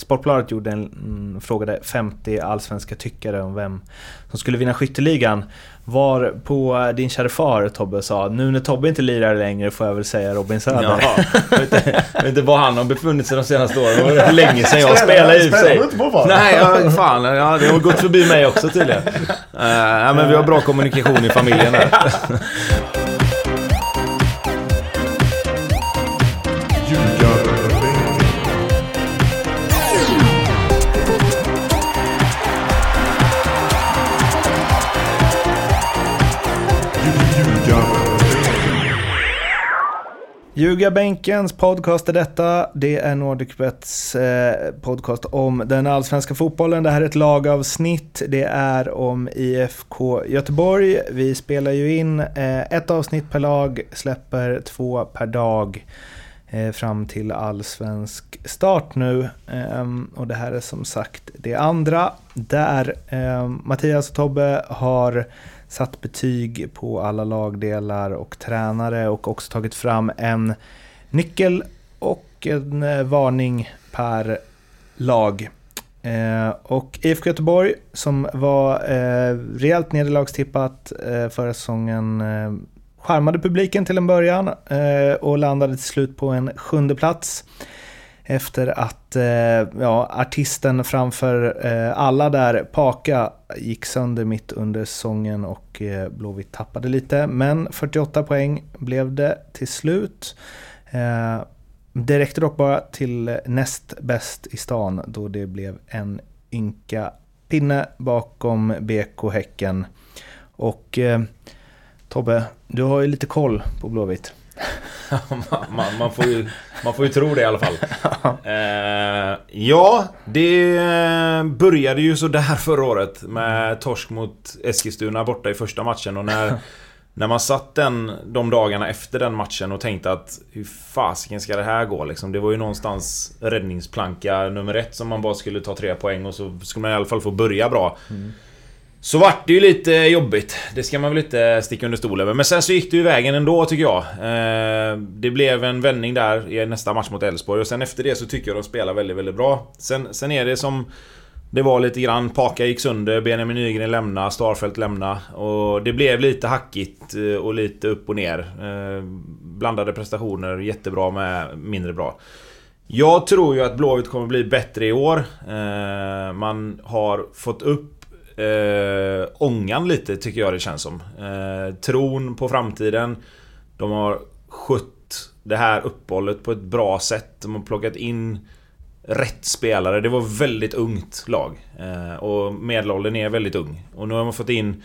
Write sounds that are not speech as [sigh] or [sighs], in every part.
Sportbladet gjorde en, mm, frågade 50 allsvenska tyckare om vem som skulle vinna skytteligan. Var på din kära far Tobbe sa, nu när Tobbe inte lirar längre får jag väl säga Robin Söder. [laughs] Jag vet inte, jag var han har befunnit sig de senaste åren. Det var länge sedan jag spelade i och sig. Du inte på far? Nej, ja, fan. Ja, det har gått förbi mig också tydligen. Uh, ja, men vi har bra kommunikation i familjen där. [laughs] Ljugarbänkens podcast är detta. Det är Nordicbets eh, podcast om den allsvenska fotbollen. Det här är ett lagavsnitt. Det är om IFK Göteborg. Vi spelar ju in eh, ett avsnitt per lag, släpper två per dag eh, fram till allsvensk start nu. Ehm, och det här är som sagt det andra där ehm, Mattias och Tobbe har satt betyg på alla lagdelar och tränare och också tagit fram en nyckel och en eh, varning per lag. Eh, och IFK Göteborg som var eh, rejält nederlagstippat eh, förra säsongen eh, charmade publiken till en början eh, och landade till slut på en sjunde plats efter att eh, ja, artisten framför eh, alla där, Paka, gick sönder mitt under säsongen och eh, Blåvitt tappade lite. Men 48 poäng blev det till slut. Eh, det räckte dock bara till näst bäst i stan då det blev en ynka pinne bakom BK Häcken. Och eh, Tobbe, du har ju lite koll på Blåvitt man, [laughs] man, man, får ju, man får ju tro det i alla fall. [laughs] Eh, ja, det började ju sådär förra året med torsk mot Eskilstuna borta i första matchen och när [laughs] När man satt den, de dagarna efter den matchen och tänkte att hur fasiken ska det här gå liksom? Det var ju någonstans räddningsplanka nummer ett som man bara skulle ta tre poäng och så skulle man i alla fall få börja bra. Så vart det ju lite jobbigt. Det ska man väl inte sticka under stol över. Men sen så gick det ju vägen ändå tycker jag. Eh, det blev en vändning där i nästa match mot Elfsborg och sen efter det så tycker jag de spelar väldigt, väldigt bra. Sen, sen är det som det var lite grann, Paka gick sönder, Benjamin Nygren lämna, Starfelt lämna och det blev lite hackigt eh, och lite upp och ner. Eh, blandade prestationer, jättebra med mindre bra. Jag tror ju att Blåvitt kommer bli bättre i år. Man har fått upp eh, ångan lite tycker jag det känns som. Eh, tron på framtiden. De har skött det här uppehållet på ett bra sätt. De har plockat in rätt spelare. Det var väldigt ungt lag. Eh, och medelåldern är väldigt ung. Och nu har man fått in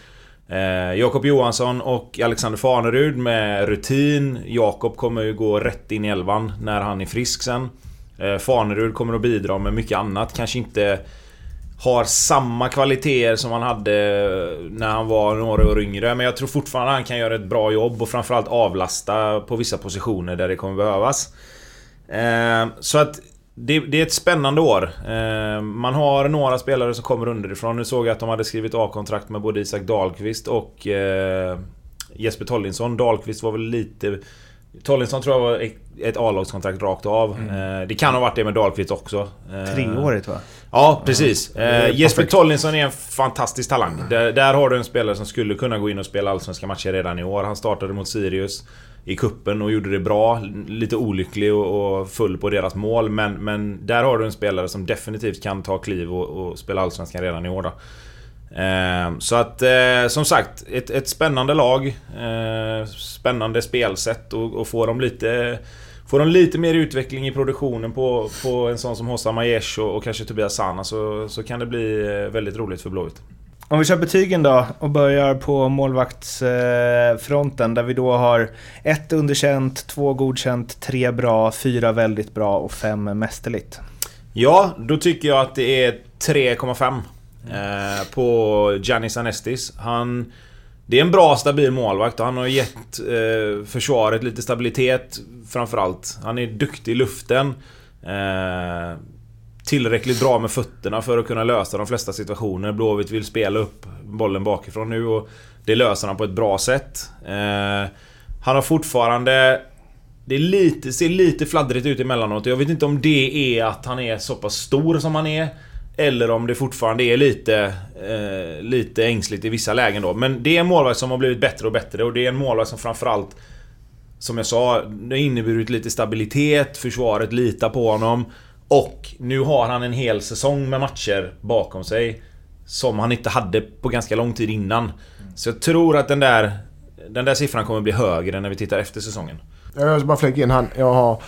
eh, Jakob Johansson och Alexander Farnerud med rutin. Jakob kommer ju gå rätt in i elvan när han är frisk sen. Eh, Farnerud kommer att bidra med mycket annat. Kanske inte har samma kvaliteter som han hade när han var några år yngre. Men jag tror fortfarande han kan göra ett bra jobb och framförallt avlasta på vissa positioner där det kommer behövas. Eh, så att det, det, är ett spännande år. Eh, man har några spelare som kommer underifrån. Nu såg jag att de hade skrivit A-kontrakt med både Isak Dahlqvist och eh, Jesper Tollinsson. Dahlqvist var väl lite... Tollinsson tror jag var ett, A-lagskontrakt rakt av. Eh, det kan ha varit det med Dahlqvist också. Eh, Treårigt va? Ja, precis. är Eh, Jesper. Tollinsson är en fantastisk talang. Där, där har du en spelare som skulle kunna gå in och spela Allsvenska matcher redan i år. Han startade mot Sirius i kuppen och gjorde det bra. Lite olycklig och, och full på deras mål. Men, men där har du en spelare som definitivt kan ta kliv och, och spela Allsvenskan redan i år då. Eh, så att, eh, som sagt, ett, ett spännande lag. Eh, spännande spelsätt och, och får de lite... Får de lite mer utveckling i produktionen på, på en sån som Hossam Aiesh och, och kanske Tobias Sana så, så kan det bli eh, väldigt roligt för Blåvitt. Om vi kör betygen då och börjar på målvaktsfronten där vi då har ett underkänt, två godkänt, tre bra, fyra väldigt bra och fem mästerligt. Ja, då tycker jag att det är 3,5 Mm. eh, på Giannis Anestis. Han... Det är en bra stabil målvakt och han har gett eh, försvaret lite stabilitet framförallt. Han är duktig i luften. Eh, tillräckligt bra med fötterna för att kunna lösa de flesta situationer. Blåvitt vill spela upp bollen bakifrån nu och det löser han på ett bra sätt. Eh, han har fortfarande det är lite, ser lite fladdrigt ut emellanåt. Jag vet inte om det är att han är så pass stor som han är. Eller om det fortfarande är lite, eh, lite ängsligt i vissa lägen då. Men det är en målvakt som har blivit bättre och bättre och det är en målvakt som framförallt Som jag sa, det har inneburit lite stabilitet, försvaret litar på honom. Och nu har han en hel säsong med matcher bakom sig. Som han inte hade på ganska lång tid innan. Så jag tror att den där Den där siffran kommer bli högre när vi tittar efter säsongen. Jag ska bara flika in han. Jag har...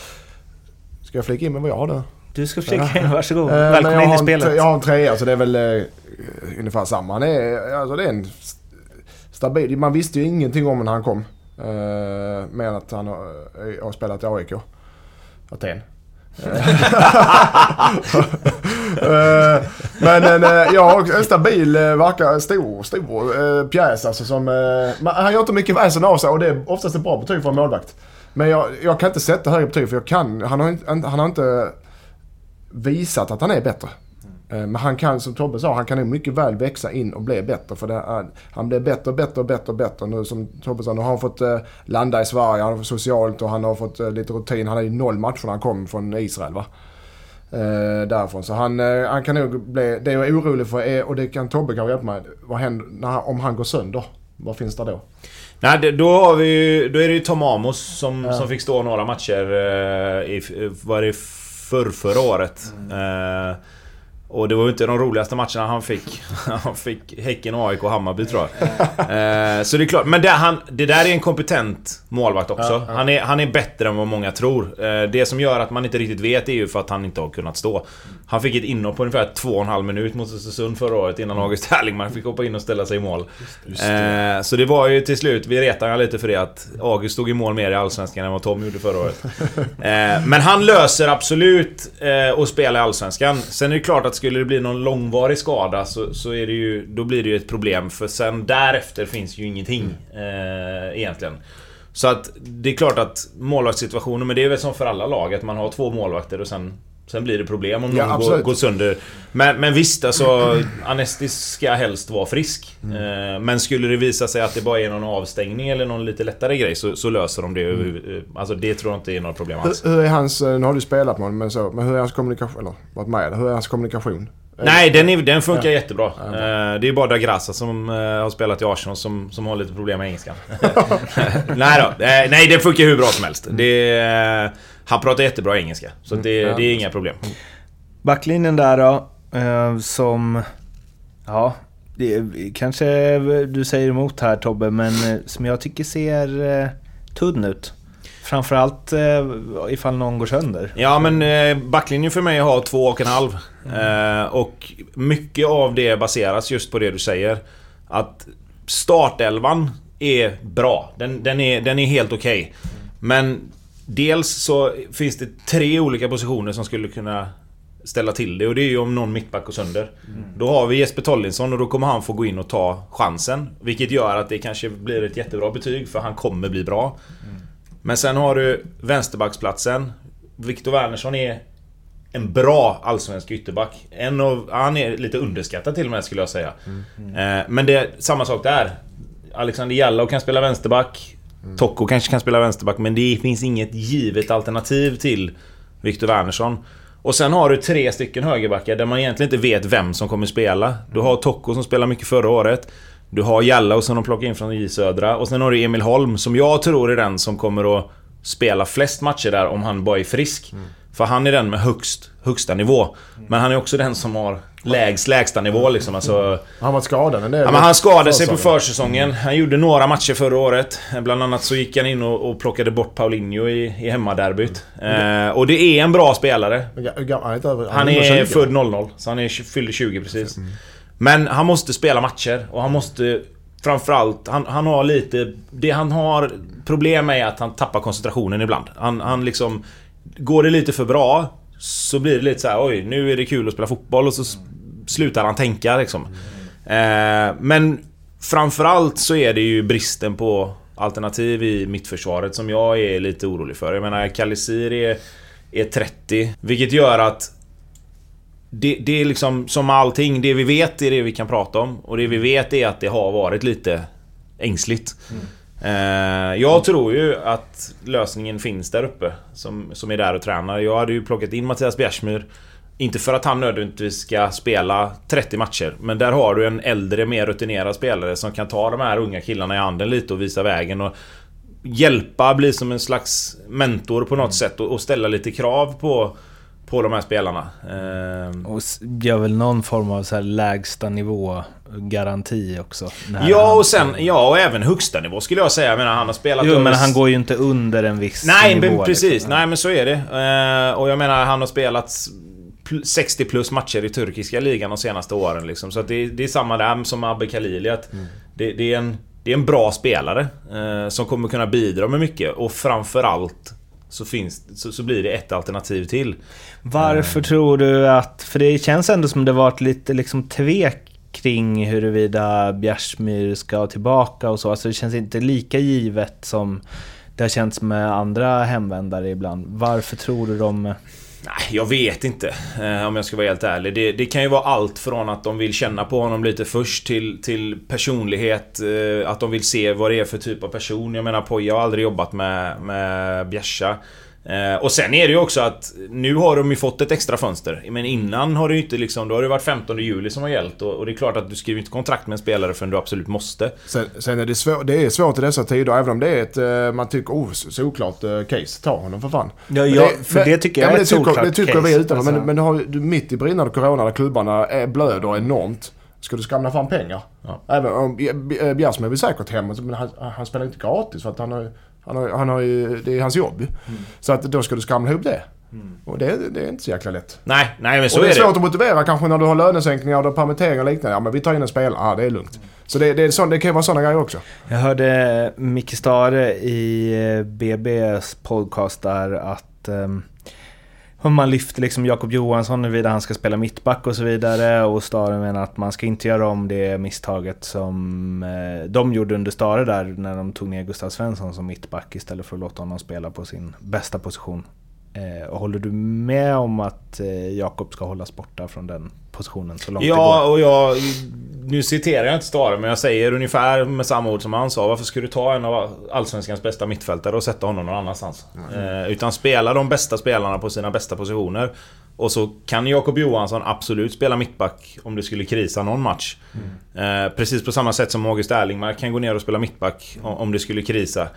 Ska jag flika in med vad jag har där? Du ska flika in, varsågod. Eh, men Välkommen in i har en- spelet. Jag har en trea så det är väl eh, ungefär samma. Han är, alltså det är en st- stabil... Man visste ju ingenting om när han kom. Mer än att han har, eh, har spelat i AIK. Aten. Eh, [laughs] men en, eh, ja, en stabil, eh, verkar stor, stor pjäs alltså som... eh, han gör inte mycket väsen av sig och det är oftast ett bra betyg för en målvakt. Men jag, jag kan inte sätta högre betyg för jag kan, han har, inte, han har inte visat att han är bättre. Eh, Men han kan, som Tobbe sa, han kan nog mycket väl växa in och bli bättre. För är, han blir bättre och bättre och bättre och bättre. Nu som Tobbe sa, nu har han fått eh, landa i Sverige, han har fått socialt och han har fått eh, lite rutin. Han hade ju noll matcher när han kom från Israel va. Eh, därifrån. Så han, han kan nog bli, det jag är orolig för är, och det kan Tobbe kanske hjälpa mig, vad händer när, om han går sönder? Vad finns det då? Nej, då har vi ju, Då är det ju Tom Amos som, Ja. som fick stå några matcher i... Var det förr, förra året? Eh, och det var ju inte de roligaste matcherna han fick. [laughs] Han fick Häcken, AIK och Hammarby tror jag. Eh, så det är klart. Men det, han, det där är en kompetent målvakt också. Ja, ja. Han, är, han är bättre än vad många tror. Eh, det som gör att man inte riktigt vet är ju för att han inte har kunnat stå. Han fick ett inhopp på ungefär två och en halv minut mot Östersund förra året innan August Herlingmark fick hoppa in och ställa sig i mål. Eh, så det var ju till slut, vi retade han lite för det att August stod i mål mer i Allsvenskan än vad Tom gjorde förra året. [laughs] Eh, men han löser absolut att spela i Allsvenskan. Sen är det klart att skulle det bli någon långvarig skada så, så är det ju, då blir det ju ett problem. För sen därefter finns ju ingenting eh, egentligen. Så att det är klart att målvaktssituationen, men det är väl som för alla lag att man har två målvakter och sen Sen blir det problem om Ja, någon går, absolut. går sönder. Men, men visst, alltså Anestis ska helst vara frisk. Mm. Eh, men skulle det visa sig att det bara är någon avstängning eller någon lite lättare grej så, så löser de det. Mm. över- Alltså det tror jag inte är några problem alls. Hur, hur är hans, eh, nu har du spelat med honom, men, så, men hur är hans kommunikation, eller varit med, hur är hans kommunikation? Nej, den, är, den funkar Ja. jättebra. Ja, Eh, det är bara Dagrassa som eh, har spelat i Arsenal som, som har lite problem med engelskan. [laughs] [laughs] nej då. Eh, nej, det funkar hur bra som helst. Det, eh, han pratar jättebra engelska. Så det, Mm. Ja. det är inga problem. Backlinjen där då, eh, som... Ja, det är, kanske du säger emot här Tobbe, men eh, som jag tycker ser eh, tunn ut. Framförallt eh, ifall någon går sönder. Ja men eh, backlinjen för mig har två och en halv. Eh, och mycket av det baseras just på det du säger. Att startelvan är bra. Den, den, är, den är helt okej. Men dels så finns det tre olika positioner som skulle kunna ställa till det och det är ju om någon mittback går sönder. Då har vi Jesper Tollinsson och då kommer han få gå in och ta chansen. Vilket gör att det kanske blir ett jättebra betyg för han kommer bli bra. Men sen har du vänsterbacksplatsen. Viktor Wernersson är en bra allsvensk ytterback. En av, han är lite underskattad till och med skulle jag säga. Eh, men det är samma sak där. Alexander Jallow kan spela vänsterback. Tocco kanske kan spela vänsterback men det finns inget givet alternativ till Viktor Wernersson. Och sen har du tre stycken högerbackar där man egentligen inte vet vem som kommer spela. Du har Tocco som spelade mycket förra året. Du har Jallow som de plockade in från J Södra. Och sen har du Emil Holm som jag tror är den som kommer att spela flest matcher där om han bara är frisk. För han är den med högst, högsta nivå. Men han är också den som har lägst lägsta nivå liksom. Alltså, Han varit skadad en del. Ja, men han skadade sig på Försäsongen. Han gjorde några matcher förra året. Bland annat så gick han in och, och plockade bort Paulinho i, i hemmaderbyt. Eh, och det är en bra spelare. Han är, inte över, Han under är 20. född 00, så han är, fyllde 20 precis. Men han måste spela matcher och han måste... Framförallt, han, han har lite... Det han har problem med är att han tappar koncentrationen ibland. Han, han liksom... Går det lite för bra så blir det lite så här: oj, nu är det kul att spela fotboll och så slutar han tänka liksom. Eh, men framförallt så är det ju bristen på alternativ i mittförsvaret som jag är lite orolig för. Jag menar, Kalisir är, är 30, vilket gör att det, det är liksom som med allting, det vi vet är det vi kan prata om. Och det vi vet är att det har varit lite ängsligt. Mm jag tror ju att lösningen finns där uppe. Som, som är där och tränar. Jag hade ju plockat in Mattias Bjärsmyr. Inte för att han nödvändigtvis ska spela 30 matcher. Men där har du en äldre, mer rutinerad spelare som kan ta de här unga killarna i handen lite och visa vägen. Och hjälpa, bli som en slags mentor på något mm. sätt och, och ställa lite krav på på de här spelarna. Ehm. Och gör väl någon form av så här lägsta nivå garanti också. Ja och sen, ja och även högsta nivå skulle jag säga. Jag menar han har spelat... Jo men han går ju inte under en viss Nej nivå. Nej men precis, liksom. nej men så är det. Ehm, och jag menar han har spelat 60 plus matcher i turkiska ligan de senaste åren liksom. Så det, det, är samma där som Abbe Khalili. Att mm. det, det, är en, det är en bra spelare. Eh, som kommer kunna bidra med mycket. Och framförallt så, finns, så, så blir det ett alternativ till. Varför mm. tror du att... För det känns ändå som det varit lite liksom tvek kring huruvida Bjärsmyr ska tillbaka och så. Alltså det känns inte lika givet som det har känts med andra hemvändare ibland. Varför tror du de... Nej, jag vet inte eh, om jag ska vara helt ärlig. Det, det, kan ju vara allt från att de vill känna på honom lite först till, till personlighet. Eh, att de vill se vad det är för typ av person. Jag menar Poja har aldrig jobbat med, med Bjärsa. Eh, och sen är det ju också att nu har de ju fått ett extra fönster. Men innan har det ju inte liksom... Då har det varit 15 juli som har gällt. Och, det är klart att du skriver inte kontrakt med en spelare förrän du absolut måste. Sen, sen är det, svår, det är svårt i dessa tider, även om det är ett... Eh, man tycker, oh, såklart uh, case. Ta honom för fan. Ja, ja det, för det tycker jag ja, är ett solklart case. Det tycker case, vi utanför. Alltså. Men, men du har du mitt i brinnande corona där klubbarna är, blöder enormt. Ska du skramla fram pengar? Ja. Även om Bjärsmyr vill säkert hem, men han, han spelar inte gratis för att han har han har, han har ju, det är hans jobb. Mm. Så att då ska du skramla ihop det. Mm. Och det, det, är inte så jäkla lätt. Nej, nej men så och är det. är svårt att motivera kanske när du har lönesänkningar och permitteringar och liknande. Ja men vi tar in en spelare, ja det är lugnt. Mm. Så det, det, är så, det kan ju vara sådana grejer också. Jag hörde Micke Stare i BBs podcast där att um, man lyfter liksom Jakob Johansson huruvida han ska spela mittback och så vidare. Och Stare menar att man ska inte göra om det misstaget som eh, de gjorde under Stare där när de tog ner Gustav Svensson som mittback istället för att låta honom spela på sin bästa position. Eh, och håller du med om att eh, Jakob ska hållas borta från den positionen så långt ja, det går? Ja, och jag... Nu citerar jag inte Stare, men jag säger ungefär med samma ord som han sa. Varför ska du ta en av Allsvenskans bästa mittfältare och sätta honom någon annanstans? Mm. Eh, utan spela de bästa spelarna på sina bästa positioner. Och så kan Jakob Johansson absolut spela mittback om det skulle krisa någon match. Mm. Eh, precis på samma sätt som August Erlingmark kan gå ner och spela mittback om det skulle krisa.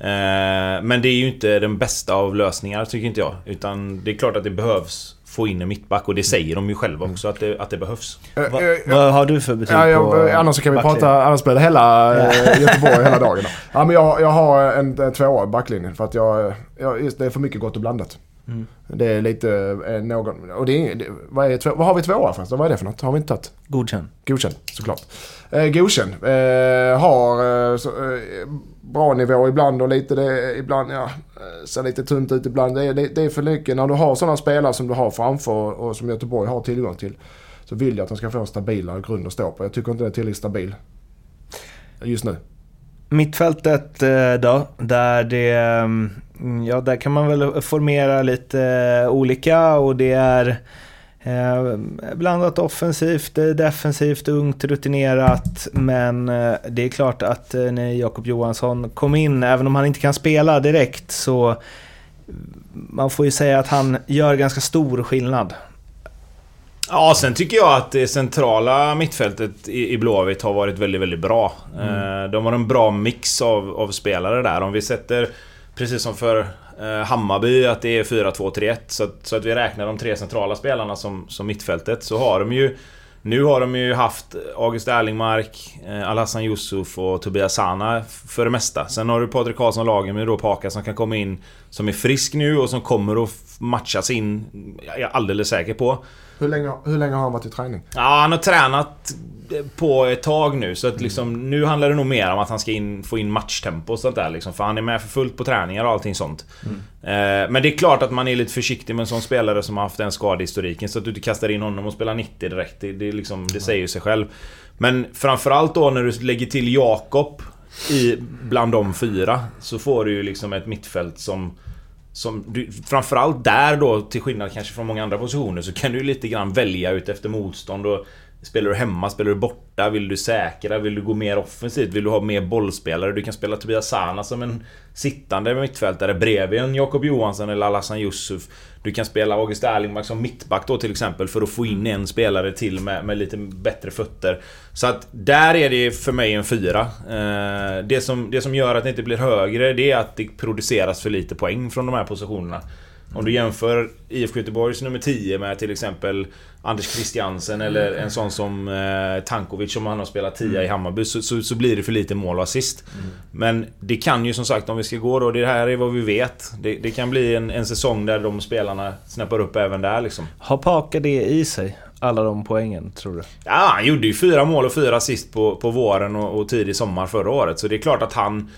Eh, men det är ju inte den bästa av lösningar tycker inte jag. Utan det är klart att det behövs få in en mittback och det säger de ju själva också att det, att det behövs. Va, vad har du för betyg ja, jag, på Annars kan vi backlinjen? prata, annars blir det hela äh, Göteborg hela dagen. [laughs] Ja, men jag, jag har en, en tvåa i backlinjen för att jag, jag, det är för mycket gott och blandat. Mm. Det är lite eh, någon... Och det är, det, vad, är, vad har vi tvåa förresten? Vad är det för något? Har vi inte tagit? Godkänd. Godkänd, såklart. Eh, godkänd. Eh, har eh, så, eh, bra nivå ibland och lite det, ibland, ja, eh, ser lite tunt ut ibland. Det är, det, det är för mycket. När du har sådana spelare som du har framför och som Göteborg har tillgång till. Så vill jag att de ska få en stabilare grund att stå på. Jag tycker inte den är tillräckligt stabil. Just nu. Mittfältet då, där det... Mm, ja, där kan man väl formera lite olika och det är Eh, blandat offensivt, eh, defensivt, ungt, rutinerat. Men eh, det är klart att eh, när Jakob Johansson kom in, även om han inte kan spela direkt, så man får ju säga att han gör ganska stor skillnad. Ja, sen tycker jag att det centrala mittfältet i, Blåvitt har varit väldigt, väldigt bra. Mm. De har en bra mix av, av spelare där. Om vi sätter, precis som för eh, Hammarby att det är 4-2-3-1. Så, att, så att vi räknar de tre centrala spelarna som, som mittfältet. Så har de ju... Nu har de ju haft August Erlingmark, eh, Alhassan Yusuf och Tobias Sana för det mesta. Sen har du Patrik Karlsson Lagermyr då Paka som kan komma in som är frisk nu och som kommer att matchas in. Jag är alldeles säker på. Hur länge, hur länge har han varit i träning? Ja, han har tränat på ett tag nu. Så att liksom, nu handlar det nog mer om att han ska in, få in matchtempo och sånt där. Liksom, för han är med för fullt på träningar och allting sånt. Mm. Eh, men det är klart att man är lite försiktig med en sån spelare som har haft den skadehistoriken. Så att du inte kastar in honom och spelar 90 direkt. Det, det, liksom, det säger ju sig själv. Men framförallt då när du lägger till Jakob i, bland de fyra. Så får du ju liksom ett mittfält som... Som du, framförallt där då, till skillnad kanske från många andra positioner, så kan du lite grann välja ut efter motstånd och Spelar du hemma? Spelar du borta? Vill du säkra? Vill du gå mer offensivt? Vill du ha mer bollspelare? Du kan spela Tobias Sana som en sittande mittfältare bredvid en Jakob Johansson eller Alhassan Yusuf. Du kan spela August Erlingmark som mittback då till exempel för att få in en spelare till med, med lite bättre fötter. Så att där är det för mig en fyra. Eh, det, som, det som gör att det inte blir högre det är att det produceras för lite poäng från de här positionerna. Om du jämför IFK Göteborgs nummer 10 med till exempel Anders Christiansen eller en sån som eh, Tankovic som han har spelat 10 mm. i Hammarby så, så, så, blir det för lite mål och assist. Mm. Men det kan ju som sagt om vi ska gå då, det här är vad vi vet. Det, det kan bli en, en säsong där de spelarna snäppar upp även där liksom. Har Paka det i sig? Alla de poängen, tror du? Ja, han gjorde ju fyra mål och fyra assist på, på våren och, och tidig sommar förra året. Så det är klart att han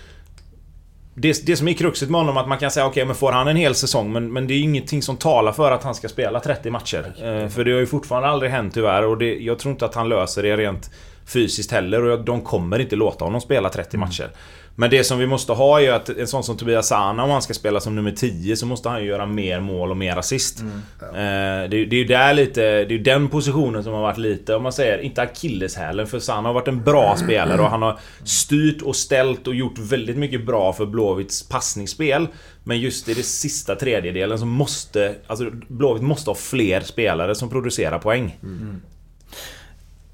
det, det som är kruxet med honom att man kan säga okej okay, men får han en hel säsong? Men, men det är ingenting som talar för att han ska spela 30 matcher. Eh, för det har ju fortfarande aldrig hänt tyvärr. Och det, jag tror inte att han löser det rent fysiskt heller och de kommer inte låta honom spela 30 mm. matcher. Men det som vi måste ha är att en sån som Tobias Sana, om han ska spela som nummer 10 så måste han ju göra mer mål och mer assist. Mm. Eh, det, det är ju där lite, det är den positionen som har varit lite, om man säger, inte akilleshälen för Sana har varit en bra spelare och han har styrt och ställt och gjort väldigt mycket bra för Blåvitts passningsspel. Men just i den sista tredjedelen så måste, alltså Blåvitt måste ha fler spelare som producerar poäng. Mm.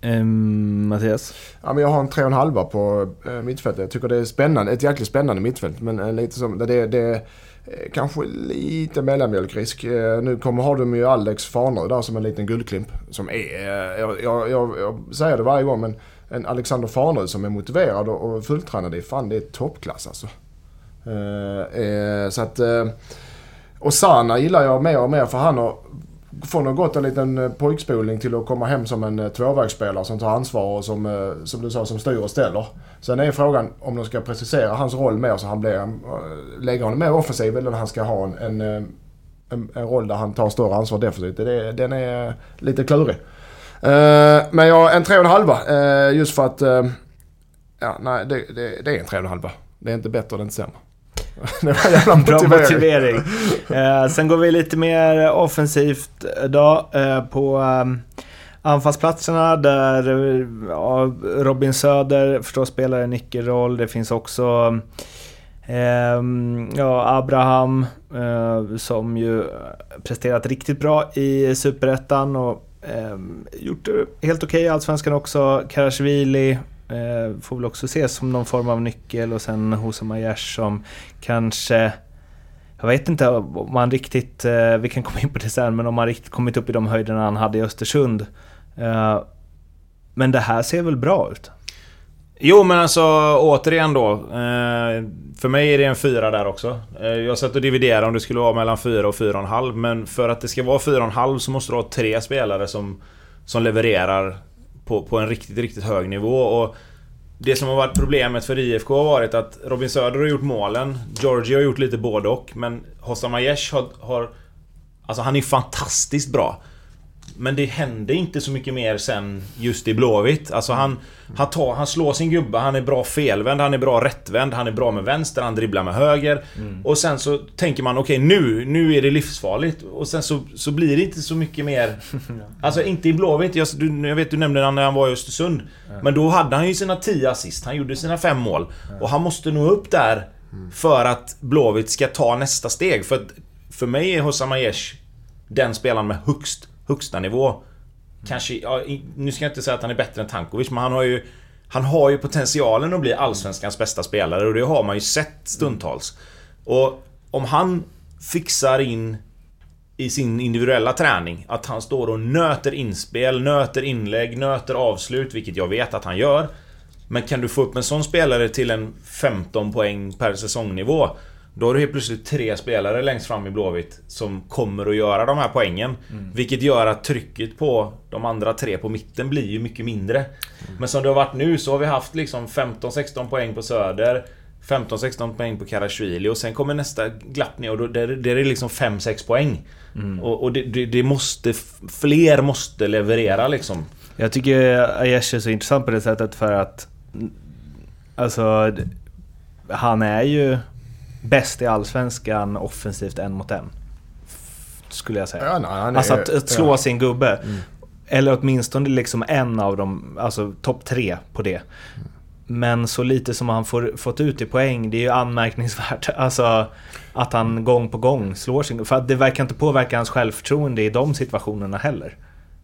Um, Mattias? Ja, men jag har en 3,5 på uh, mittfältet. Jag tycker det är spännande. Ett jäkligt spännande mittfält. Men uh, lite som, det, det är eh, kanske lite mellanmjölkrisk. Uh, nu kommer, har de ju Alex Farnerud där som en liten guldklimp. Som är, jag, jag, jag, jag, säger det varje gång men en Alexander Farnerud som är motiverad och, och fulltränad. Det är fan det är toppklass alltså. så att... och Sana gillar jag mer och mer för han har från att ha gått en liten eh, pojkspolning till att komma hem som en eh, tvåvägsspelare som tar ansvar och som, eh, som du sa, som styr och ställer. Sen är frågan om de ska precisera hans roll mer så han blir, lägga honom mer offensiv eller han ska ha en, en, en, en roll där han tar större ansvar defensivt. Det, den är lite klurig. Men jag, en tre och en halva just för att, ja nej det, det, det är en tre och en halva. Det är inte bättre, det är inte sämre. [laughs] det var jävla motivering. Bra motivering. Eh, sen går vi lite mer offensivt då eh, på um, anfallsplatserna där ja, Robin Söder förstås spelar en nyckelroll. Det finns också eh, ja, Abraham eh, som ju presterat riktigt bra i Superettan och ehm, gjort det helt okej okay i Allsvenskan också. Karasjvili Eh, får väl också ses som någon form av nyckel och sen Hosam Majers som kanske... Jag vet inte om han riktigt, eh, vi kan komma in på det sen, men om han riktigt kommit upp i de höjderna han hade i Östersund. Eh, men det här ser väl bra ut? Jo men alltså återigen då. Eh, för mig är det en fyra där också. Eh, jag satt och dividerade om det skulle vara mellan fyra och fyra och en halv. Men för att det ska vara fyra och en halv så måste du ha tre spelare som, som levererar på, på en riktigt, riktigt hög nivå. Och det som har varit problemet för IFK har varit att Robin Söder har gjort målen. Georgie har gjort lite både och. Men Hossam Aiesh har, har... Alltså han är fantastiskt bra. Men det händer inte så mycket mer sen just i Blåvitt. Alltså han, han, tar, han slår sin gubbe, han är bra felvänd, han är bra rättvänd, han är bra med vänster, han dribblar med höger. Mm. Och sen så tänker man okej okay, nu, nu är det livsfarligt. Och sen så, så blir det inte så mycket mer... [laughs] Alltså inte i Blåvitt, jag, du, jag vet du nämnde när han var i Östersund. Mm. Men då hade han ju sina 10 assist, han gjorde sina fem mål. Mm. Och han måste nå upp där för att Blåvitt ska ta nästa steg. För, för mig är Hossam Aiesh den spelaren med högst högsta nivå. Kanske, ja, nu ska jag inte säga att han är bättre än Tankovic, men han har ju... Han har ju potentialen att bli Allsvenskans bästa spelare och det har man ju sett stundtals. Och om han fixar in i sin individuella träning att han står och nöter inspel, nöter inlägg, nöter avslut, vilket jag vet att han gör. Men kan du få upp en sån spelare till en 15 poäng per säsongnivå då har du helt plötsligt tre spelare längst fram i Blåvitt som kommer att göra de här poängen. Mm. Vilket gör att trycket på de andra tre på mitten blir ju mycket mindre. Mm. Men som det har varit nu så har vi haft liksom 15-16 poäng på Söder. 15-16 poäng på Karasjvili och sen kommer nästa glapp ner och då, där, där är det liksom 5-6 poäng. Mm. Och, och det, det, det, måste... Fler måste leverera liksom. Jag tycker Aiesh är så intressant på det sättet för att... Alltså... Han är ju bäst i Allsvenskan offensivt en mot en. Skulle jag säga. Ja, nej, alltså att, att slå ja. sin gubbe. Mm. Eller åtminstone liksom en av dem, alltså topp tre på det. Men så lite som han får, fått ut i poäng, det är ju anmärkningsvärt. [laughs] Alltså att han gång på gång slår sin... För att det verkar inte påverka hans självförtroende i de situationerna heller.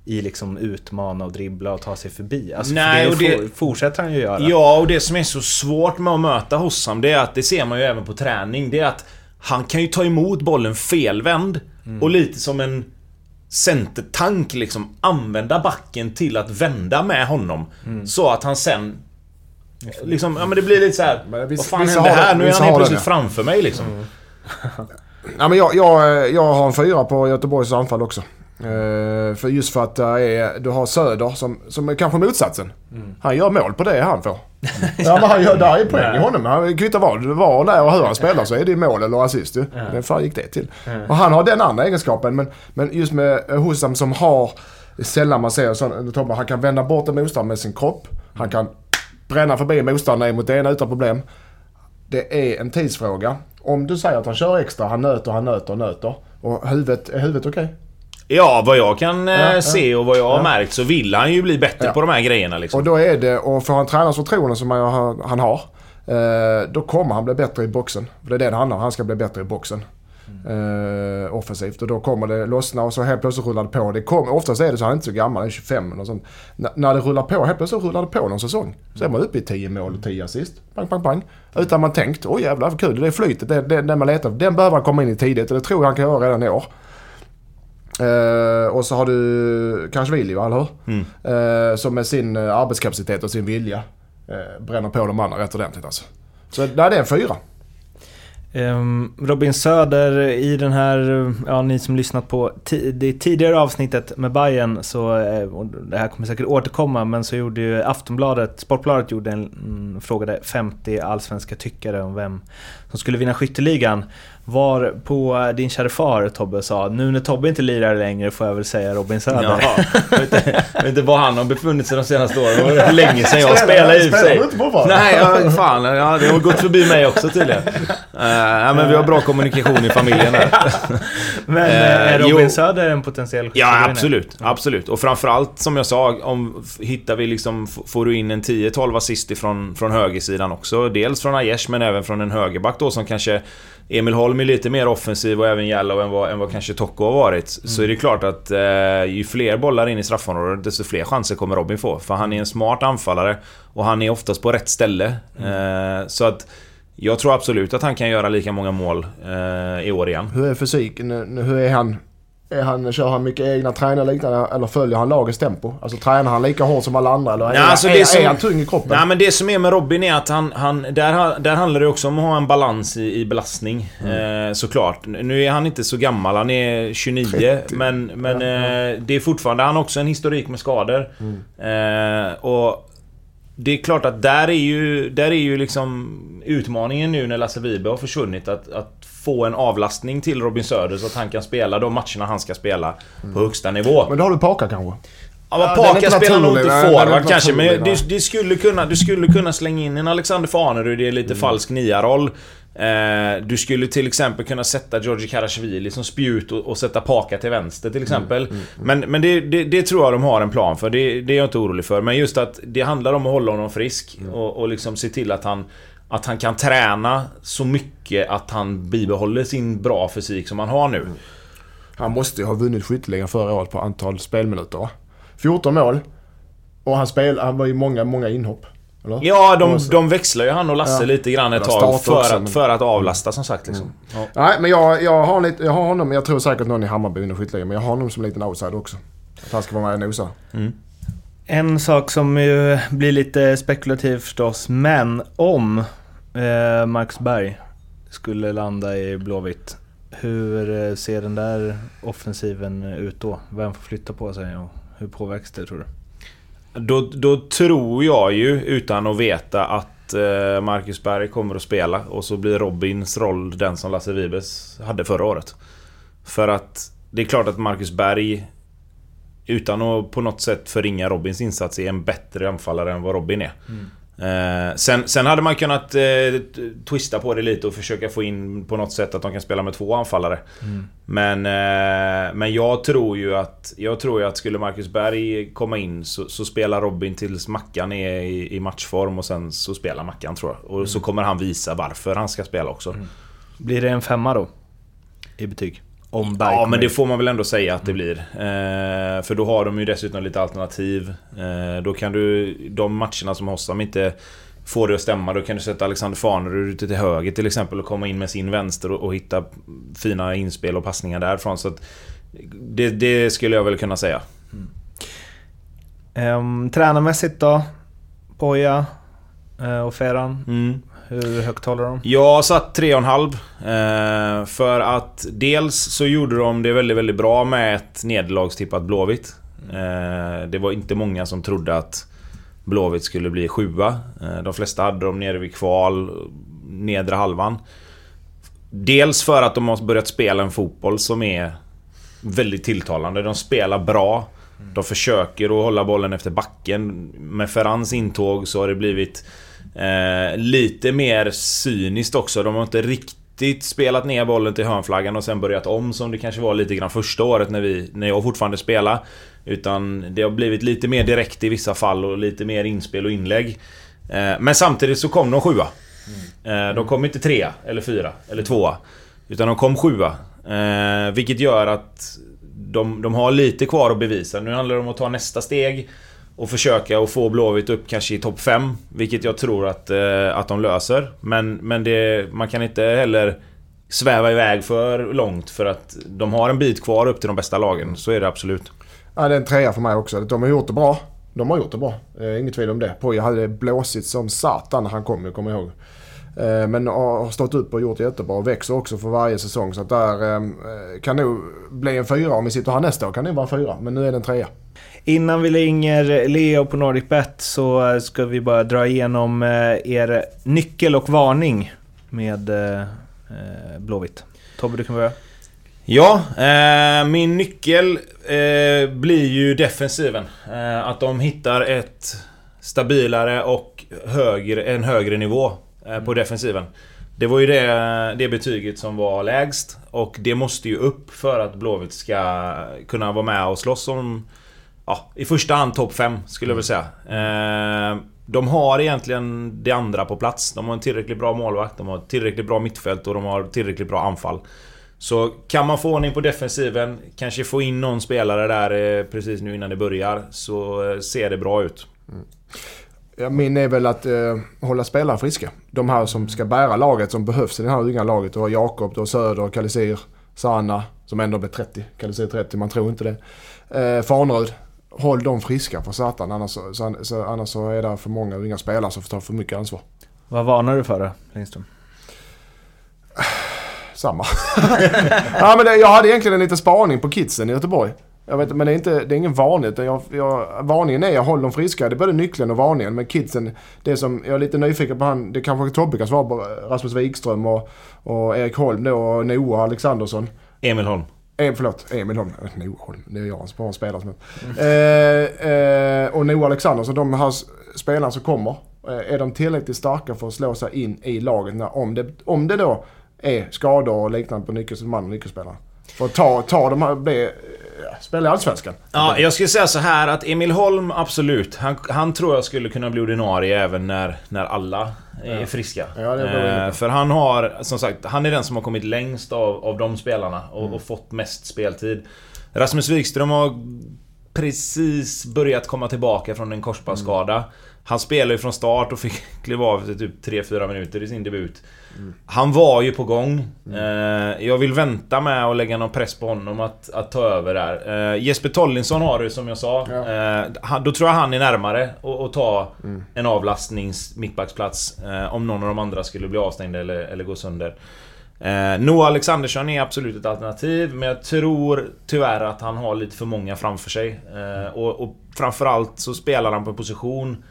I liksom utmana och dribbla och ta sig förbi. Alltså Nej, för och det, det- for- fortsätter han ju göra. Ja, och det som är så svårt med att möta Hossam, det är att det ser man ju även på träning. Det är att han kan ju ta emot bollen felvänd och lite som en centertank liksom använda backen till att vända med honom. Så att han sen... Liksom, ja men det blir lite så här. Men vissa- Vad fan vissa hände har det- här? Nu är han helt plötsligt ja. framför mig liksom. [laughs] Ja, men jag, jag, jag har en fyra på Göteborgs anfall också. Eh, för just för att det är, du har Söder som, som är kanske motsatsen. Han gör mål på det han får. ja, men han gör, där är poäng i honom. Han kvittar vad var och när och hur han spelar så är det mål eller assist ju. Vem fan gick det till? Och han har den andra egenskapen. Men, men just med Hussam som har, sällan man ser sån, Tobbe, han kan vända bort en motståndare med sin kropp. Han kan bränna förbi motståndaren mot det ena utan problem. Det är en tidsfråga. Om du säger att han kör extra, han nöter, han nöter, nöter. Och huvudet, är huvudet okej? Ja, vad jag kan eh, Ja, se och vad jag har märkt så vill han ju bli bättre på de här grejerna liksom. Och då är det, och får han tränarens förtroende som han, har. Eh, då kommer han bli bättre i boxen. För det är det det handlar om, han ska bli bättre i boxen. Eh, offensivt och då kommer det lossna och så helt plötsligt rullar det på. Det kom, oftast är det så, han är inte så gammal, han är 25 eller sånt. N- när det rullar på, helt plötsligt rullar det på någon säsong. Så är man uppe i 10 mål och 10 assist. Pang, pang, pang. Utan man tänkt, åh jävlar vad kul, det är flytet, det, det, det man letar efter. Den behöver han komma in i tidigt och det tror jag han kan göra redan i år. Eh, och så har du Kanshvili, va, eller hur? Mm. Eh, som med sin eh, arbetskapacitet och sin vilja eh, bränner på de andra rätt ordentligt alltså. Så nej, det är en fyra. Ehm, Robin Söder i den här, ja ni som lyssnat på det tidigare avsnittet med Bayern så, det här kommer säkert återkomma, men så gjorde ju Aftonbladet, Sportbladet gjorde en, mm, frågade 50 allsvenska tyckare om vem som skulle vinna skytteligan. Var på din kära far Tobbe sa, nu när Tobbe inte lirar längre får jag väl säga Robin Söder. Ja, [laughs] jag vet inte, jag vet inte var han har befunnit sig de senaste åren. Det var länge sedan jag spelade i sig. inte fortfarande? Nej, ja, fan. Ja, det har gått förbi mig också tydligen. Uh, [laughs] ja, men vi har bra kommunikation i familjen här. Men Eh, eh, är Robin jo. Söder en potentiell Ja, absolut. Absolut. Och framförallt, som jag sa, om hittar vi liksom... Får du in en 10-12 assist ifrån, från högersidan också. Dels från Aiesh, men även från en högerback då som kanske... Emil Holm är lite mer offensiv och även Jallow än vad, än vad kanske Tocco har varit. Så är det klart att eh, ju fler bollar in i straffområdet, desto fler chanser kommer Robin få. För han är en smart anfallare och han är oftast på rätt ställe. Eh, så att... Jag tror absolut att han kan göra lika många mål eh, i år igen. Hur är fysiken? nu? Hur är han? Är han, kör han mycket egna träningar liknande eller följer han lagets tempo? Alltså tränar han lika hårt som alla andra eller är, Ja, alltså är, det är, som- han tung i kroppen? Nej men det som är med Robin är att han, han där, där handlar det också om att ha en balans i, i belastning. Eh, såklart. Nu är han inte så gammal, han är 29. 30. Men, men eh, det är fortfarande, han har också en historik med skador. Eh, och det är klart att där är ju, där är ju liksom utmaningen nu när Lasse Vibe har försvunnit att, att få en avlastning till Robin Söder så att han kan spela de matcherna han ska spela på högsta nivå. Men då har du Paka kanske? Ja, men Ja, Paka inte spelar nog inte forward kanske, men det, det skulle kunna, du skulle kunna slänga in en Alexander Farnerud i en lite falsk nia-roll. Eh, du skulle till exempel kunna sätta Georgi Karasjvili som spjut och, och sätta Paka till vänster till exempel. Men, men det, det, det tror jag de har en plan för, det, det är jag inte orolig för. Men just att det handlar om att hålla honom frisk och, och liksom se till att han att han kan träna så mycket att han bibehåller sin bra fysik som han har nu. Han måste ju ha vunnit skytteligan förra året på antal spelminuter va? 14 mål. Och han, spel, han var ju många, många inhopp. Eller? Ja, de, de växlar ju han och Lasse Ja. lite grann ett tag för, också, att, men- för att avlasta som sagt liksom. Ja. Nej, men jag, jag, har lite, jag har honom, jag tror säkert någon i Hammarby vinner skytteligan, men jag har honom som en liten outsider också. Att han ska vara med och nosa. En sak som ju blir lite spekulativ förstås, men om eh, Marcus Berg skulle landa i Blåvitt, hur eh, ser den där offensiven ut då? Vem får flytta på sig och hur påverkas det tror du? Då, då tror jag ju, utan att veta, att eh, Marcus Berg kommer att spela och så blir Robins roll den som Lasse Vibes hade förra året. För att det är klart att Marcus Berg, utan att på något sätt förringa Robins insats, är en bättre anfallare än vad Robin är. Eh, sen, sen hade man kunnat eh, twista på det lite och försöka få in på något sätt att de kan spela med två anfallare. Mm. Men, eh, men jag tror ju att Jag tror ju att skulle Marcus Berg komma in så, så spelar Robin tills Mackan är i, i, matchform och sen så spelar Mackan tror jag. Och mm. så kommer han visa varför han ska spela också. Mm. Blir det en femma då? I betyg? Om Berg ja, men det får man väl ändå säga att det blir. Eh, för då har de ju dessutom lite alternativ. Eh, då kan du... De matcherna som Hossam inte får det att stämma, då kan du sätta Alexander Farnerud ute till höger till exempel och komma in med sin vänster och, och hitta fina inspel och passningar därifrån. Så att, det, det, skulle jag väl kunna säga. Mm. Um, tränarmässigt då? Poja uh, och Ferran? Mm. Hur högt talar de? Jag satt 3,5. Eh, för att dels så gjorde de det väldigt, väldigt bra med ett nederlagstippat Blåvitt. Eh, det var inte många som trodde att Blåvitt skulle bli sjua. Eh, de flesta hade dem nere vid kval, nedre halvan. Dels för att de har börjat spela en fotboll som är väldigt tilltalande. De spelar bra. De försöker att hålla bollen efter backen. Med Ferrans intåg så har det blivit Eh, lite mer cyniskt också. De har inte riktigt spelat ner bollen till hörnflaggan och sen börjat om som det kanske var lite grann första året när, vi, när jag fortfarande spelade. Utan det har blivit lite mer direkt i vissa fall och lite mer inspel och inlägg. Eh, men samtidigt så kom de sjua. Mm. Eh, de kom inte trea, eller fyra, eller tvåa. Utan de kom sjua. Vilket gör att de, de har lite kvar att bevisa. Nu handlar det om att ta nästa steg och försöka att få Blåvitt upp kanske i topp 5. Vilket jag tror att, eh, att de löser. Men, men det, man kan inte heller sväva iväg för långt för att de har en bit kvar upp till de bästa lagen. Så är det absolut. Ja, det är en trea för mig också. De har gjort det bra. De har gjort det bra. Eh, inget tvivel om det. Poja hade blåsigt som satan när han kom, jag kommer ihåg. Eh, men har stått upp och gjort jättebra och växer också för varje säsong. Så att där eh, kan nog bli en fyra. Om vi sitter här nästa år kan det vara en fyra. Men nu är det en trea. Innan vi ringer Leo på NordicBet så ska vi bara dra igenom eh, er nyckel och varning med Blåvitt. Tobbe, du kan börja. Ja, eh, min nyckel eh, blir ju defensiven. Eh, att de hittar ett stabilare och högre, en högre nivå Eh, på defensiven. Det var ju det, det betyget som var lägst. Och det måste ju upp för att Blåvitt ska kunna vara med och slåss om... Ja, i första hand topp 5 skulle jag vilja säga. Eh, de har egentligen det andra på plats. De har en tillräckligt bra målvakt, de har tillräckligt bra mittfält och de har tillräckligt bra anfall. Så kan man få ordning på defensiven, kanske få in någon spelare där eh, precis nu innan det börjar, så eh, ser det bra ut. Mm. Ja, min är väl att eh, hålla spelare friska. De här som ska bära laget, som behövs i det här unga laget. Du har Jakob, du har Söder, Kalisir, Sanna, som ändå blir 30. Kalisir 30, man tror inte det. Eh, Farnerud. Håll dem friska för satan, annars, så, så, annars så är det för många unga spelare som får ta för mycket ansvar. Vad varnar du för då, Lindström? [sighs] Samma. [laughs] ja, men det, jag hade egentligen en liten spaning på kidsen i Göteborg. Jag vet men det är, inte, det är ingen varning. Jag, jag, varningen är jag håller dem friska. Det är både nyckeln och varningen. Men kidsen, det som jag är lite nyfiken på han, det kanske Tobbe kan svara på. Rasmus Wikström och, och Erik Holm då och Noah Alexandersson. Emil Holm. Eh, förlåt, Emil Holm. Eh, Noah Holm. Det är jag som har spelare som mm. eh, eh, Och Noah Alexandersson, de här spelarna som kommer. Eh, är de tillräckligt starka för att slå sig in i laget när, om, det, om det då är skador och liknande på nyckelspelarna? och? För att ta, ta de här, bli spela i Allsvenskan. Ja, jag skulle säga så här att Emil Holm, absolut. Han, han tror jag skulle kunna bli ordinarie även när, när alla är ja. friska. Ja, eh, för han har, som sagt, han är den som har kommit längst av, av de spelarna och, mm. och fått mest speltid. Rasmus Wikström har precis börjat komma tillbaka från en korsbandsskada. Mm. Han spelade ju från start och fick [laughs] kliva av efter typ 3-4 minuter i sin debut. Mm. Han var ju på gång. Mm. Eh, jag vill vänta med att lägga någon press på honom att, att ta över där. Eh, Jesper Tollinsson har du som jag sa. Ja. Eh, då tror jag han är närmare att ta mm. en avlastnings mittbacksplats. Om någon av de andra skulle bli avstängda eller, eller gå sönder. Eh, Noah Alexandersson är absolut ett alternativ, men jag tror tyvärr att han har lite för många framför sig. Eh, och, och framförallt så spelar han på en position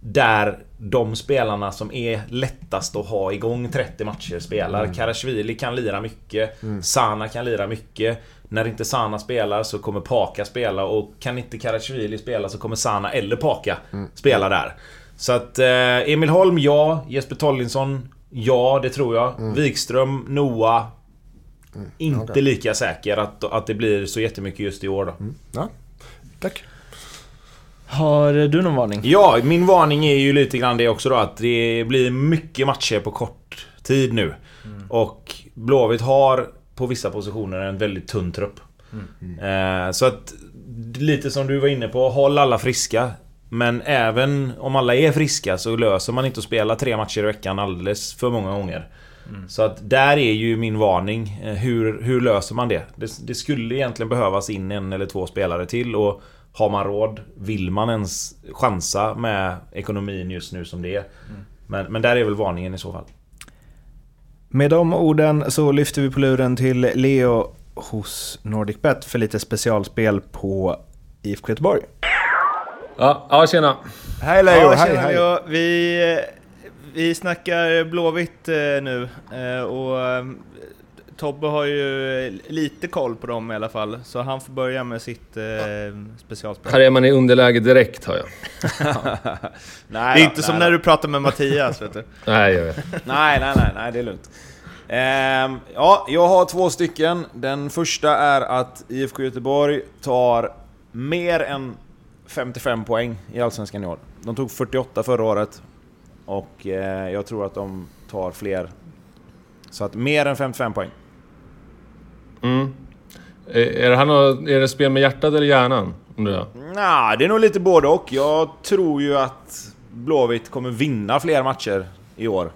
där de spelarna som är lättast att ha igång 30 matcher spelar. Mm. Karasjvili kan lira mycket. Mm. Sana kan lira mycket. När inte Sana spelar så kommer Paka spela och kan inte Karasjvili spela så kommer Sana eller Paka mm. spela där. Så att eh, Emil Holm, ja. Jesper Tollinsson, ja det tror jag. Mm. Wikström, Noah. Inte lika säker att, att det blir så jättemycket just i år då. Ja, tack. Har du någon varning? Ja, min varning är ju lite grann det också då att det blir mycket matcher på kort tid nu. Och Blåvitt har på vissa positioner en väldigt tunn trupp. Eh, så att lite som du var inne på, håll alla friska. Men även om alla är friska så löser man inte att spela tre matcher i veckan alldeles för många gånger. Så att där är ju min varning. Eh, Hur, hur löser man det? det? Det skulle egentligen behövas in en eller två spelare till och har man råd? Vill man ens chansa med ekonomin just nu som det är? Men, men där är väl varningen i så fall. Med de orden så lyfter vi på luren till Leo hos NordicBet för lite specialspel på IFK Göteborg. Ja, ja tjena. Hej Leo, Ja, hej tjena, hej. Leo. Vi, vi snackar Blåvitt eh, nu eh, och eh, Tobbe har ju lite koll på dem i alla fall, så han får börja med sitt eh, specialspel. Här är man i underläge direkt hör jag. Nej, [laughs] Det är inte som när du pratar med Mattias, [laughs] vet du. Nej, jag vet. Nej, nej, nej, nej, det är lugnt. Ehm, ja, jag har två stycken. Den första är att IFK Göteborg tar mer än 55 poäng i Allsvenskan i år. De tog 48 förra året. Och eh, jag tror att de tar fler. Så att mer än 55 poäng. Mm. Är, det här något, är det spel med hjärtat eller hjärnan? Nej, nah, det är nog lite både och. Jag tror ju att Blåvitt kommer vinna fler matcher i år.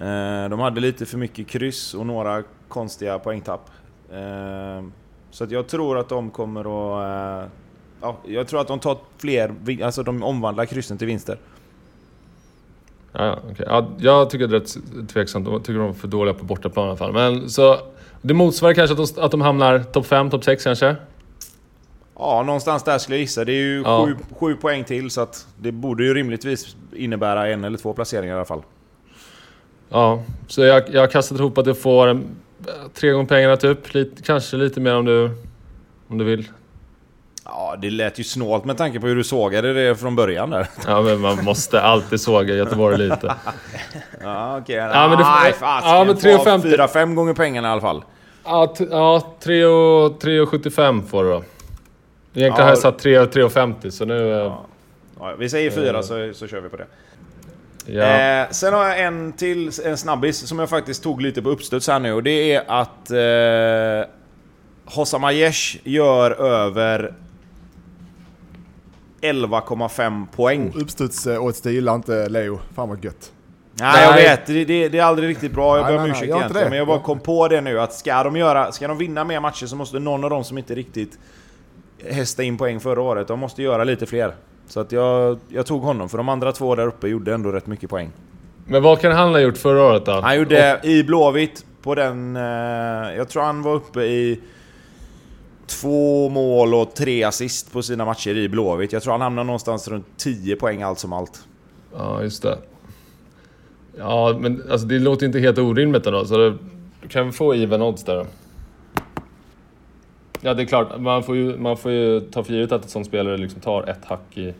Eh, de hade lite för mycket kryss och några konstiga poängtapp. Eh, så att jag tror att de kommer att... Eh, ja, jag tror att de tar fler... Alltså de omvandlar kryssen till vinster. Ja, ja, okej. ja, jag tycker det är rätt tveksamt. Jag tycker de är för dåliga på bortaplan i alla fall. Men så... Det motsvarar kanske att de, att de hamnar topp 5, topp 6 kanske? Ja, någonstans där skulle jag gissa. Det är ju Ja. sju, sju poäng till så att det borde ju rimligtvis innebära en eller två placeringar i alla fall. Ja, så jag, jag har kastat ihop att du får en, tre gånger pengarna typ. Lite, kanske lite mer om du, om du vill. Ja, det lät ju snålt med tanke på hur du sågade det från början där. Ja, men man måste alltid såga Göteborg lite. [laughs] Ja, okej. Ja, men det- Nej, ja, men 3,50. 4-5 gånger pengarna i alla fall. Ja, ja 3,75 får du då. Egentligen Ja. har jag satt 3 3,50 så nu... eh, Ja, vi säger 4 så, så kör vi på det. Ja. Eh, sen har jag en till, en snabbis, som jag faktiskt tog lite på uppstuds här nu. Och det är att eh, Hossam Aiesh gör över 11,5 poäng. Uppstuds eh, åt gillar inte Leo. Fan vad gött. Nej, jag Nej. vet. Det, det, det är aldrig riktigt bra. Jag ber om ursäkt egentligen. det. Men jag bara kom på det nu att ska de, göra, ska de vinna mer matcher så måste någon av dem som inte riktigt hästa in poäng förra året, de måste göra lite fler. Så att jag, jag tog honom, för de andra två där uppe gjorde ändå rätt mycket poäng. Men vad kan han ha gjort förra året då? Han gjorde i Blåvitt på den... Eh, jag tror han var uppe i två mål och tre assist på sina matcher i Blåvitt. Jag tror han hamnade någonstans runt 10 poäng allt som allt. Ja, just det. Ja, men alltså det låter inte helt orimligt ändå. Så det, du kan få even odds där? Ja, det är klart. Man får ju, man får ju ta för givet att ett sånt spelare liksom tar ett hack i...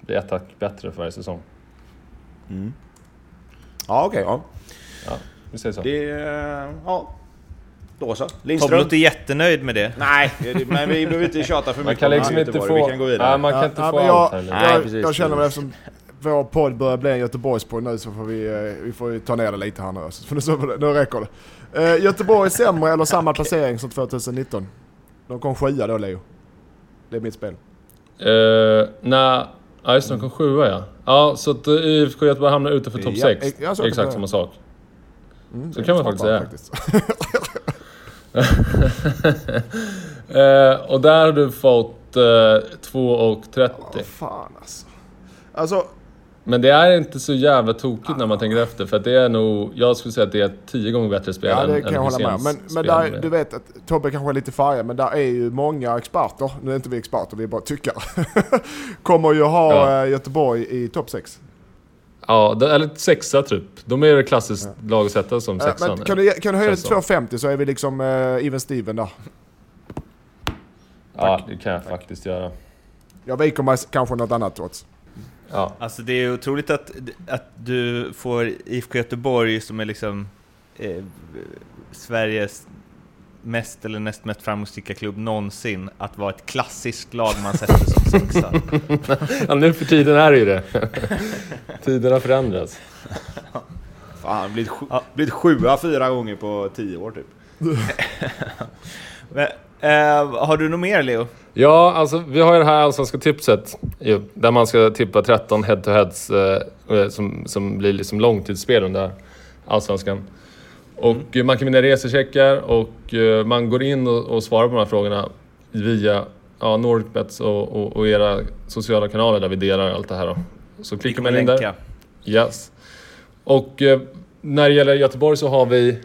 Blir ett hack bättre för varje säsong. Ja, okej. ja. Ja, vi säger så. Det... Ja. Då så. Tobbe Lindström? låter jättenöjd med det. Nej, men vi behöver inte tjata för Man mycket kan om liksom inte Göteborg. få... Vi kan gå vidare. Nej, man kan inte Ja, få allt jag, heller. Nej, jag, precis, jag känner precis. eftersom vår podd börjar bli en Göteborgspodd nu så får vi, eh, vi får ta ner det lite här nu. För nu, så, nu räcker det. Eh, Göteborg är sämre eller samma placering som 2019? De kom sjua då Leo. Det är mitt spel. Uh, nej, ja just det, de kom sjua ja. Ja, så att uh, IFK Göteborg hamnar utanför topp Ja, 6. ex- ja, Exakt kan samma sak. Mm, Så kan man faktiskt bara, [laughs] [laughs] Eh, och där har du fått uh, 2,30. Vad fan alltså. Alltså, Men det är inte så jävla tokigt när man tänker efter. För det är nog... Jag skulle säga att det är tio gånger bättre spel ja än det kan jag hålla med om. Men, men där, du vet att Tobbe kanske är lite färgad men där är ju många experter, nu är inte vi experter, vi är bara tyckare. [laughs] Kommer ju ha Ja. eh, Göteborg i topp 6. Ja, det, eller sexa typ. De är ett klassiskt lag att sätta som sexan. Men kan du, kan du höja det till så. 2,50 så är vi liksom uh, even Steven där. Ja, det kan jag faktiskt göra. Jag viker mig kanske något annat trots. Ja. Alltså det är otroligt att, att du får IFK Göteborg som är liksom eh, Sveriges mest eller näst mest framgångsrika klubb någonsin att vara ett klassiskt lag man sätter som sexa. [laughs] ja, nu för tiden är det ju det. Tiderna förändras. Fan, blivit, sju, blivit sjua fyra gånger på tio år typ. [laughs] Men, eh, har du något mer Leo? Ja, alltså vi har ju det här allsvenska tipset ju, där man ska tippa 13 head-to-heads eh, som, som blir liksom långtidsspel under allsvenskan. Och eh, man kan vinna resecheckar och eh, man går in och, och svarar på de här frågorna via ja, Nordicbets och, och, och era sociala kanaler där vi delar allt det här. Då. Så klickar man in där. Yes. Och eh, när det gäller Göteborg så har vi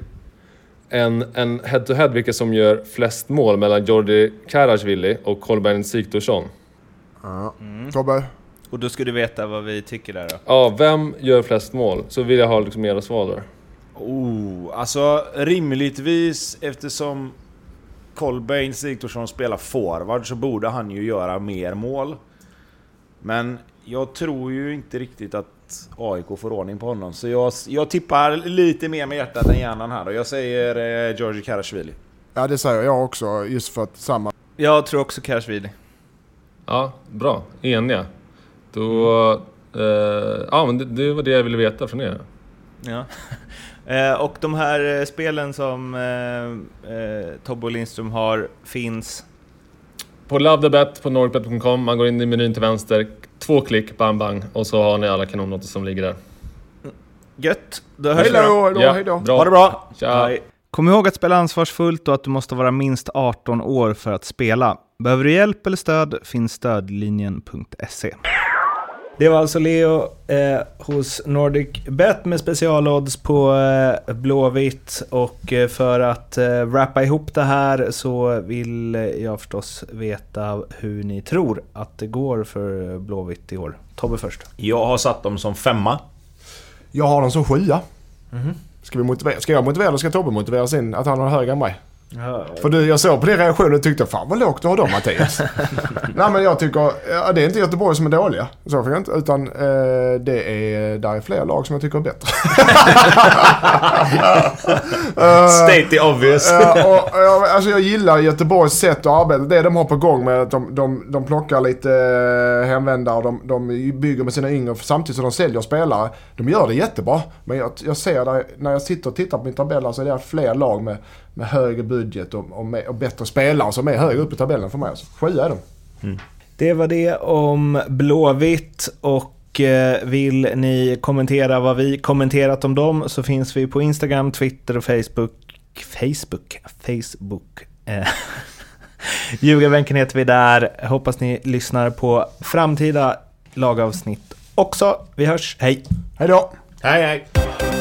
en, en head-to-head vilka som gör flest mål mellan Jordi Karasvili och Kolbeinn Sigthorsson. Ja. Tobbe? Och då ska du veta vad vi tycker där då. Ja, vem gör flest mål? Så vill jag ha liksom era svar där. Oh, alltså rimligtvis eftersom Kolbeinn Sigthorsson spelar forward så borde han ju göra mer mål. Men jag tror ju inte riktigt att AIK får ordning på honom. Så jag, jag tippar lite mer med hjärtat än hjärnan här. Och jag säger eh, Georgi Karasvili. Ja, det säger jag också just för att samma... Jag tror också Karasvili. Ja, bra. Eniga. Då... Eh, ja, men det, det var det jag ville veta från er. Ja. [laughs] Eh, och de här eh, spelen som eh, eh, Tobbe och Lindström har finns... På LoveTheBet på nordicbet.com, man går in i menyn till vänster, två klick, bang bang, och så har ni alla kanonnoter som ligger där. Gött! Då hörs Hej vi då. då, hej då, Ja, hej då. bra. Ha det bra! Tja! Hej. Kom ihåg att spela ansvarsfullt och att du måste vara minst 18 år för att spela. Behöver du hjälp eller stöd finns stödlinjen.se. Det var alltså Leo eh, hos Nordic Bet med specialodds på eh, Blåvitt. Och eh, för att eh, wrappa ihop det här så vill jag förstås veta hur ni tror att det går för Blåvitt i år. Tobbe först. Jag har satt dem som femma. Jag har den som sjua. Ska, vi motivera, ska jag motivera eller ska Tobbe motivera sin, att han har högre än mig? För du, jag såg på din reaktion och tyckte fan vad lågt du har dem Mattias. [laughs] Nej men jag tycker, ja, det är inte Göteborg som är dåliga. Så får jag inte, utan eh, det är, där är fler lag som jag tycker är bättre. [laughs] State the obvious. Ja, och, ja, alltså jag gillar Göteborgs sätt att arbeta. Det de har på gång med att de, de, de plockar lite eh, hemvändare och de, de bygger med sina yngre samtidigt som de säljer spelare. De gör det jättebra. Men jag, jag ser där, när jag sitter och tittar på min tabell så är det fler lag med, med högre budget och, och, med, och bättre spelare som är högre upp i tabellen för mig. Alltså. Sjua är de. Det var det om Blåvitt och eh, vill ni kommentera vad vi kommenterat om dem så finns vi på Instagram, Twitter och Facebook. Facebook? Facebook. Eh, [laughs] Ljugarbänken heter vi där. Hoppas ni lyssnar på framtida lagavsnitt också. Vi hörs, hej! Hej då! hej hej!